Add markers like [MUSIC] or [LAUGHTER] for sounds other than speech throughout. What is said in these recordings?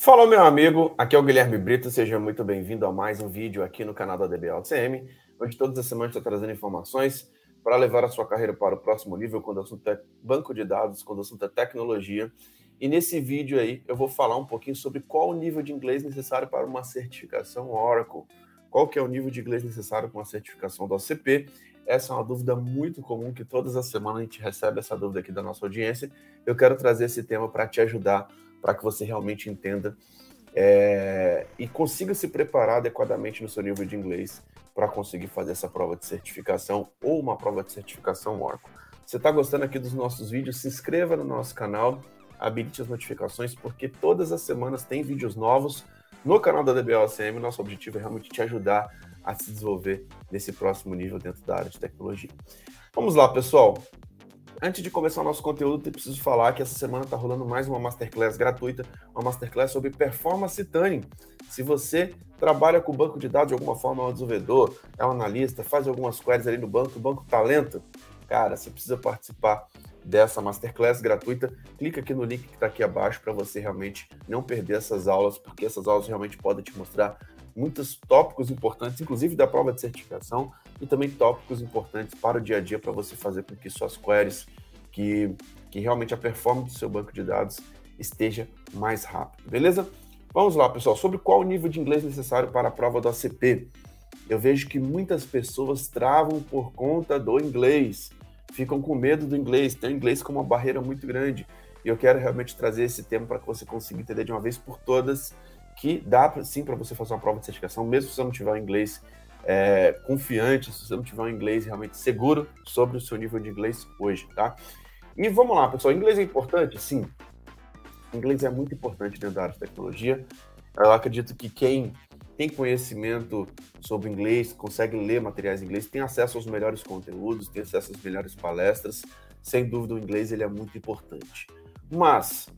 Fala, meu amigo. Aqui é o Guilherme Brito. Seja muito bem-vindo a mais um vídeo aqui no canal da DBLCM, onde todas as semanas estou trazendo informações para levar a sua carreira para o próximo nível quando o assunto é banco de dados, quando o assunto é tecnologia. E nesse vídeo aí eu vou falar um pouquinho sobre qual o nível de inglês necessário para uma certificação Oracle. Qual que é o nível de inglês necessário para uma certificação da OCP essa é uma dúvida muito comum que todas as semanas a gente recebe essa dúvida aqui da nossa audiência. Eu quero trazer esse tema para te ajudar, para que você realmente entenda é, e consiga se preparar adequadamente no seu nível de inglês para conseguir fazer essa prova de certificação ou uma prova de certificação Oracle. Se está gostando aqui dos nossos vídeos, se inscreva no nosso canal, habilite as notificações, porque todas as semanas tem vídeos novos no canal da DBOCM. Nosso objetivo é realmente te ajudar a se desenvolver nesse próximo nível dentro da área de tecnologia. Vamos lá, pessoal. Antes de começar o nosso conteúdo, eu preciso falar que essa semana está rolando mais uma masterclass gratuita, uma masterclass sobre performance tuning. Se você trabalha com banco de dados de alguma forma, é um desenvolvedor, é um analista, faz algumas queries ali no banco, o banco talento, cara, você precisa participar dessa masterclass gratuita. Clica aqui no link que está aqui abaixo para você realmente não perder essas aulas, porque essas aulas realmente podem te mostrar muitos tópicos importantes, inclusive da prova de certificação, e também tópicos importantes para o dia a dia, para você fazer com que suas queries, que, que realmente a performance do seu banco de dados esteja mais rápido, beleza? Vamos lá, pessoal, sobre qual o nível de inglês necessário para a prova do ACP. Eu vejo que muitas pessoas travam por conta do inglês, ficam com medo do inglês, tem o inglês como uma barreira muito grande. E eu quero realmente trazer esse tema para que você consiga entender de uma vez por todas que dá sim para você fazer uma prova de certificação, mesmo se você não tiver um inglês é, confiante, se você não tiver um inglês realmente seguro sobre o seu nível de inglês hoje, tá? E vamos lá, pessoal. Inglês é importante? Sim. Inglês é muito importante dentro da área de tecnologia. Eu acredito que quem tem conhecimento sobre inglês, consegue ler materiais em inglês, tem acesso aos melhores conteúdos, tem acesso às melhores palestras. Sem dúvida, o inglês ele é muito importante. Mas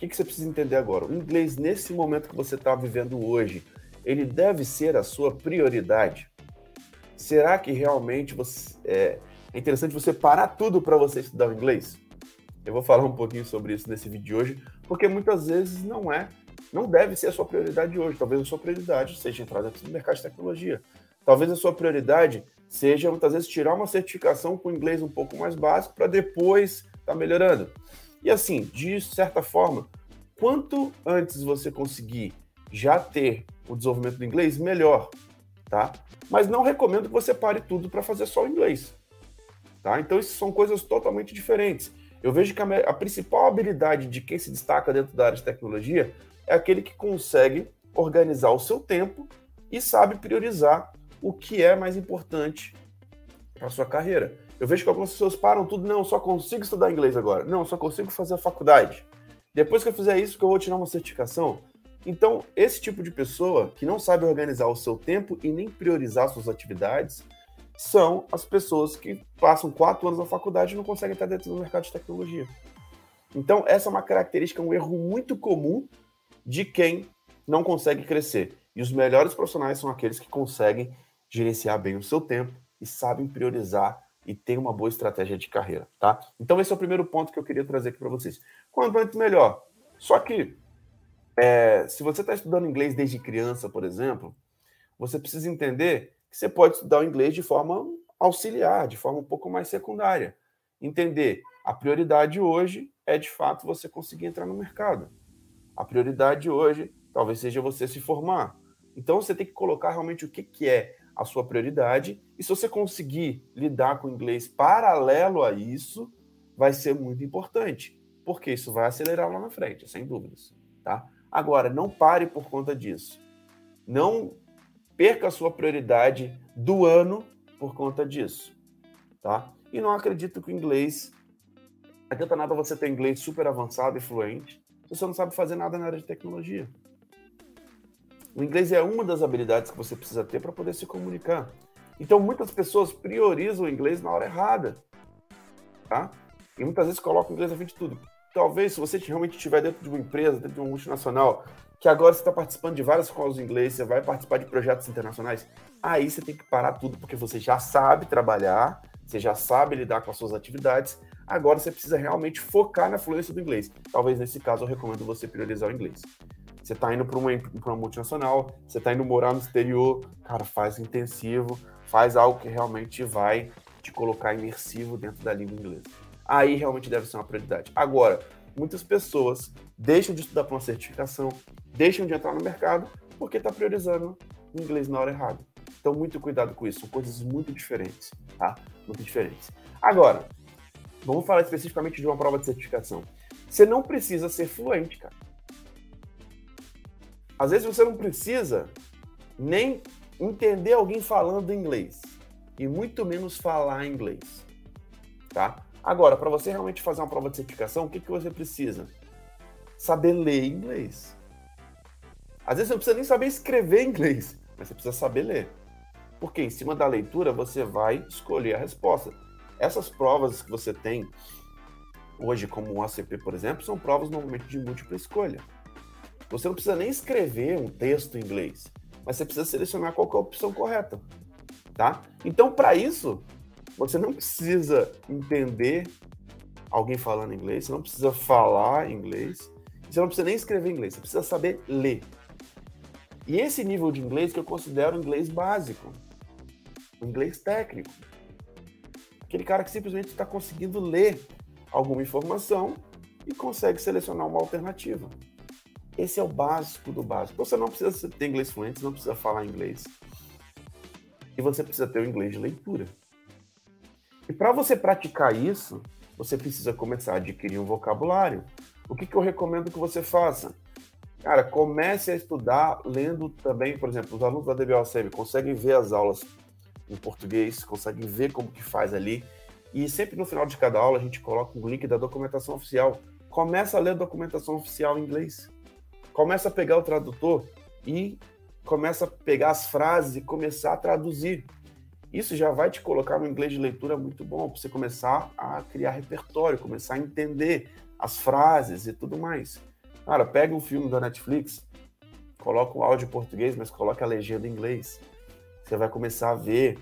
que, que você precisa entender agora? O inglês, nesse momento que você está vivendo hoje, ele deve ser a sua prioridade? Será que realmente você, é, é interessante você parar tudo para você estudar o inglês? Eu vou falar um pouquinho sobre isso nesse vídeo de hoje, porque muitas vezes não é, não deve ser a sua prioridade hoje. Talvez a sua prioridade seja entrar dentro do mercado de tecnologia. Talvez a sua prioridade seja muitas vezes tirar uma certificação com inglês um pouco mais básico para depois estar tá melhorando. E assim, de certa forma, quanto antes você conseguir já ter o desenvolvimento do inglês, melhor, tá? Mas não recomendo que você pare tudo para fazer só o inglês, tá? Então, isso são coisas totalmente diferentes. Eu vejo que a, a principal habilidade de quem se destaca dentro da área de tecnologia é aquele que consegue organizar o seu tempo e sabe priorizar o que é mais importante para sua carreira. Eu vejo que algumas pessoas param tudo, não, só consigo estudar inglês agora. Não, só consigo fazer a faculdade. Depois que eu fizer isso, que eu vou tirar uma certificação. Então, esse tipo de pessoa que não sabe organizar o seu tempo e nem priorizar suas atividades são as pessoas que passam quatro anos na faculdade e não conseguem estar dentro do mercado de tecnologia. Então, essa é uma característica, um erro muito comum de quem não consegue crescer. E os melhores profissionais são aqueles que conseguem gerenciar bem o seu tempo e sabem priorizar e tem uma boa estratégia de carreira, tá? Então esse é o primeiro ponto que eu queria trazer aqui para vocês. Quanto antes melhor. Só que é, se você está estudando inglês desde criança, por exemplo, você precisa entender que você pode estudar o inglês de forma auxiliar, de forma um pouco mais secundária. Entender a prioridade hoje é de fato você conseguir entrar no mercado. A prioridade hoje talvez seja você se formar. Então você tem que colocar realmente o que, que é a sua prioridade. E se você conseguir lidar com o inglês paralelo a isso, vai ser muito importante, porque isso vai acelerar lá na frente, sem dúvidas, tá? Agora, não pare por conta disso. Não perca a sua prioridade do ano por conta disso, tá? E não acredito que o inglês adianta nada você ter inglês super avançado e fluente se você não sabe fazer nada na área de tecnologia. O inglês é uma das habilidades que você precisa ter para poder se comunicar. Então, muitas pessoas priorizam o inglês na hora errada, tá? E muitas vezes colocam o inglês à frente de tudo. Talvez, se você realmente estiver dentro de uma empresa, dentro de uma multinacional, que agora você está participando de várias escolas de inglês, você vai participar de projetos internacionais, aí você tem que parar tudo, porque você já sabe trabalhar, você já sabe lidar com as suas atividades, agora você precisa realmente focar na fluência do inglês. Talvez nesse caso eu recomendo você priorizar o inglês. Você está indo para uma, uma multinacional, você está indo morar no exterior, cara, faz intensivo, faz algo que realmente vai te colocar imersivo dentro da língua inglesa. Aí realmente deve ser uma prioridade. Agora, muitas pessoas deixam de estudar para uma certificação, deixam de entrar no mercado porque está priorizando o inglês na hora errada. Então, muito cuidado com isso. São coisas muito diferentes, tá? Muito diferentes. Agora, vamos falar especificamente de uma prova de certificação. Você não precisa ser fluente, cara. Às vezes você não precisa nem entender alguém falando inglês e muito menos falar inglês, tá? Agora, para você realmente fazer uma prova de certificação, o que, que você precisa? Saber ler inglês. Às vezes você não precisa nem saber escrever inglês, mas você precisa saber ler. Porque em cima da leitura você vai escolher a resposta. Essas provas que você tem hoje, como o ACP, por exemplo, são provas normalmente de múltipla escolha. Você não precisa nem escrever um texto em inglês, mas você precisa selecionar qual é a opção correta, tá? Então, para isso, você não precisa entender alguém falando inglês, você não precisa falar inglês, você não precisa nem escrever inglês, você precisa saber ler. E esse nível de inglês que eu considero inglês básico inglês técnico. Aquele cara que simplesmente está conseguindo ler alguma informação e consegue selecionar uma alternativa. Esse é o básico do básico. Você não precisa ter inglês fluente, não precisa falar inglês. E você precisa ter o inglês de leitura. E para você praticar isso, você precisa começar a adquirir um vocabulário. O que, que eu recomendo que você faça? Cara, comece a estudar lendo também, por exemplo, os alunos da DBOCM conseguem ver as aulas em português, consegue ver como que faz ali. E sempre no final de cada aula a gente coloca um link da documentação oficial. Começa a ler a documentação oficial em inglês. Começa a pegar o tradutor e começa a pegar as frases e começar a traduzir. Isso já vai te colocar no inglês de leitura muito bom, para você começar a criar repertório, começar a entender as frases e tudo mais. Cara, pega um filme da Netflix, coloca o áudio em português, mas coloca a legenda em inglês. Você vai começar a ver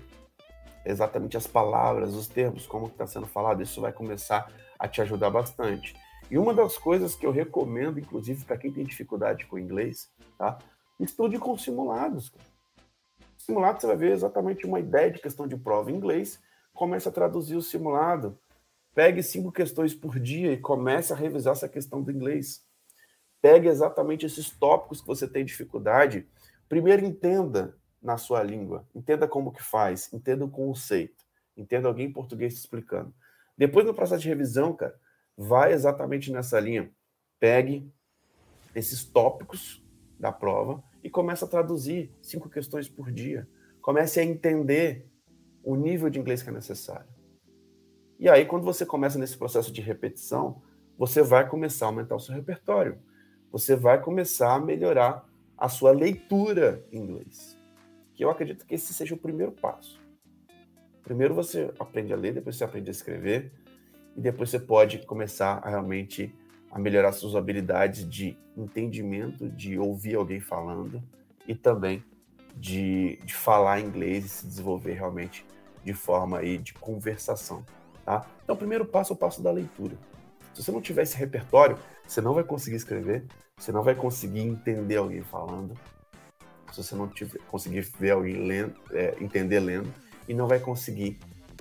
exatamente as palavras, os termos, como está sendo falado. Isso vai começar a te ajudar bastante. E uma das coisas que eu recomendo, inclusive, para quem tem dificuldade com o inglês, tá? Estude com simulados. Simulado você vai ver exatamente uma ideia de questão de prova em inglês, comece a traduzir o simulado. Pegue cinco questões por dia e comece a revisar essa questão do inglês. Pegue exatamente esses tópicos que você tem dificuldade. Primeiro entenda na sua língua. Entenda como que faz, entenda o conceito, entenda alguém em português te explicando. Depois no processo de revisão, cara, vai exatamente nessa linha. Pegue esses tópicos da prova e comece a traduzir cinco questões por dia. Comece a entender o nível de inglês que é necessário. E aí, quando você começa nesse processo de repetição, você vai começar a aumentar o seu repertório. Você vai começar a melhorar a sua leitura em inglês que eu acredito que esse seja o primeiro passo. Primeiro você aprende a ler, depois você aprende a escrever, e depois você pode começar a realmente a melhorar suas habilidades de entendimento, de ouvir alguém falando e também de, de falar inglês e se desenvolver realmente de forma aí de conversação, tá? Então, o primeiro passo é o passo da leitura. Se você não tiver esse repertório, você não vai conseguir escrever, você não vai conseguir entender alguém falando, se você não tiver, conseguir ver alguém lendo, é, entender lendo, e não vai conseguir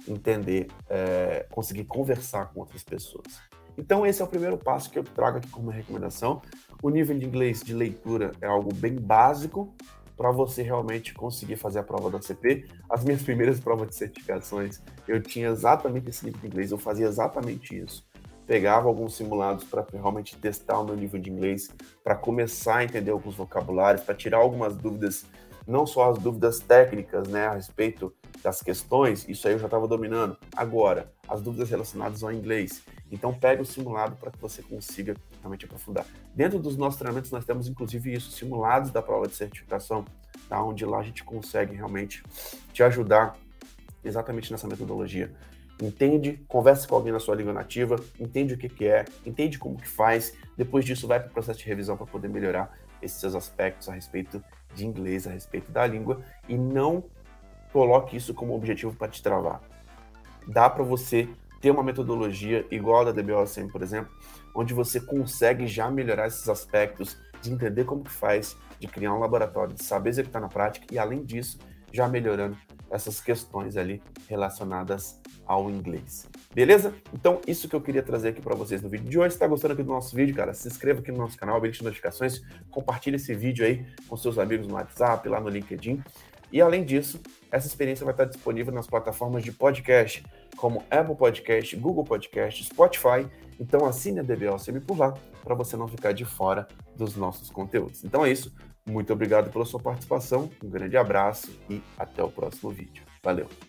entender, é, conseguir conversar com outras pessoas. Então, esse é o primeiro passo que eu trago aqui como recomendação. O nível de inglês de leitura é algo bem básico para você realmente conseguir fazer a prova da CP. As minhas primeiras [LAUGHS] provas de certificações, eu tinha exatamente esse nível de inglês, eu fazia exatamente isso pegava alguns simulados para realmente testar o meu nível de inglês, para começar a entender alguns vocabulários, para tirar algumas dúvidas, não só as dúvidas técnicas, né, a respeito das questões, isso aí eu já estava dominando. Agora, as dúvidas relacionadas ao inglês. Então, pega o simulado para que você consiga realmente aprofundar. Dentro dos nossos treinamentos, nós temos inclusive isso, simulados da prova de certificação, tá? onde lá a gente consegue realmente te ajudar exatamente nessa metodologia entende, conversa com alguém na sua língua nativa, entende o que, que é, entende como que faz, depois disso vai para o processo de revisão para poder melhorar esses seus aspectos a respeito de inglês, a respeito da língua, e não coloque isso como objetivo para te travar. Dá para você ter uma metodologia igual a da DBOSM, por exemplo, onde você consegue já melhorar esses aspectos de entender como que faz, de criar um laboratório, de saber executar na prática e, além disso, já melhorando essas questões ali relacionadas ao inglês. Beleza? Então, isso que eu queria trazer aqui para vocês no vídeo de hoje. Se está gostando aqui do nosso vídeo, cara, se inscreva aqui no nosso canal, habilite notificações, compartilhe esse vídeo aí com seus amigos no WhatsApp, lá no LinkedIn. E além disso, essa experiência vai estar disponível nas plataformas de podcast, como Apple Podcast, Google Podcast, Spotify. Então assine a DBLCM por lá, para você não ficar de fora dos nossos conteúdos. Então é isso. Muito obrigado pela sua participação, um grande abraço e até o próximo vídeo. Valeu!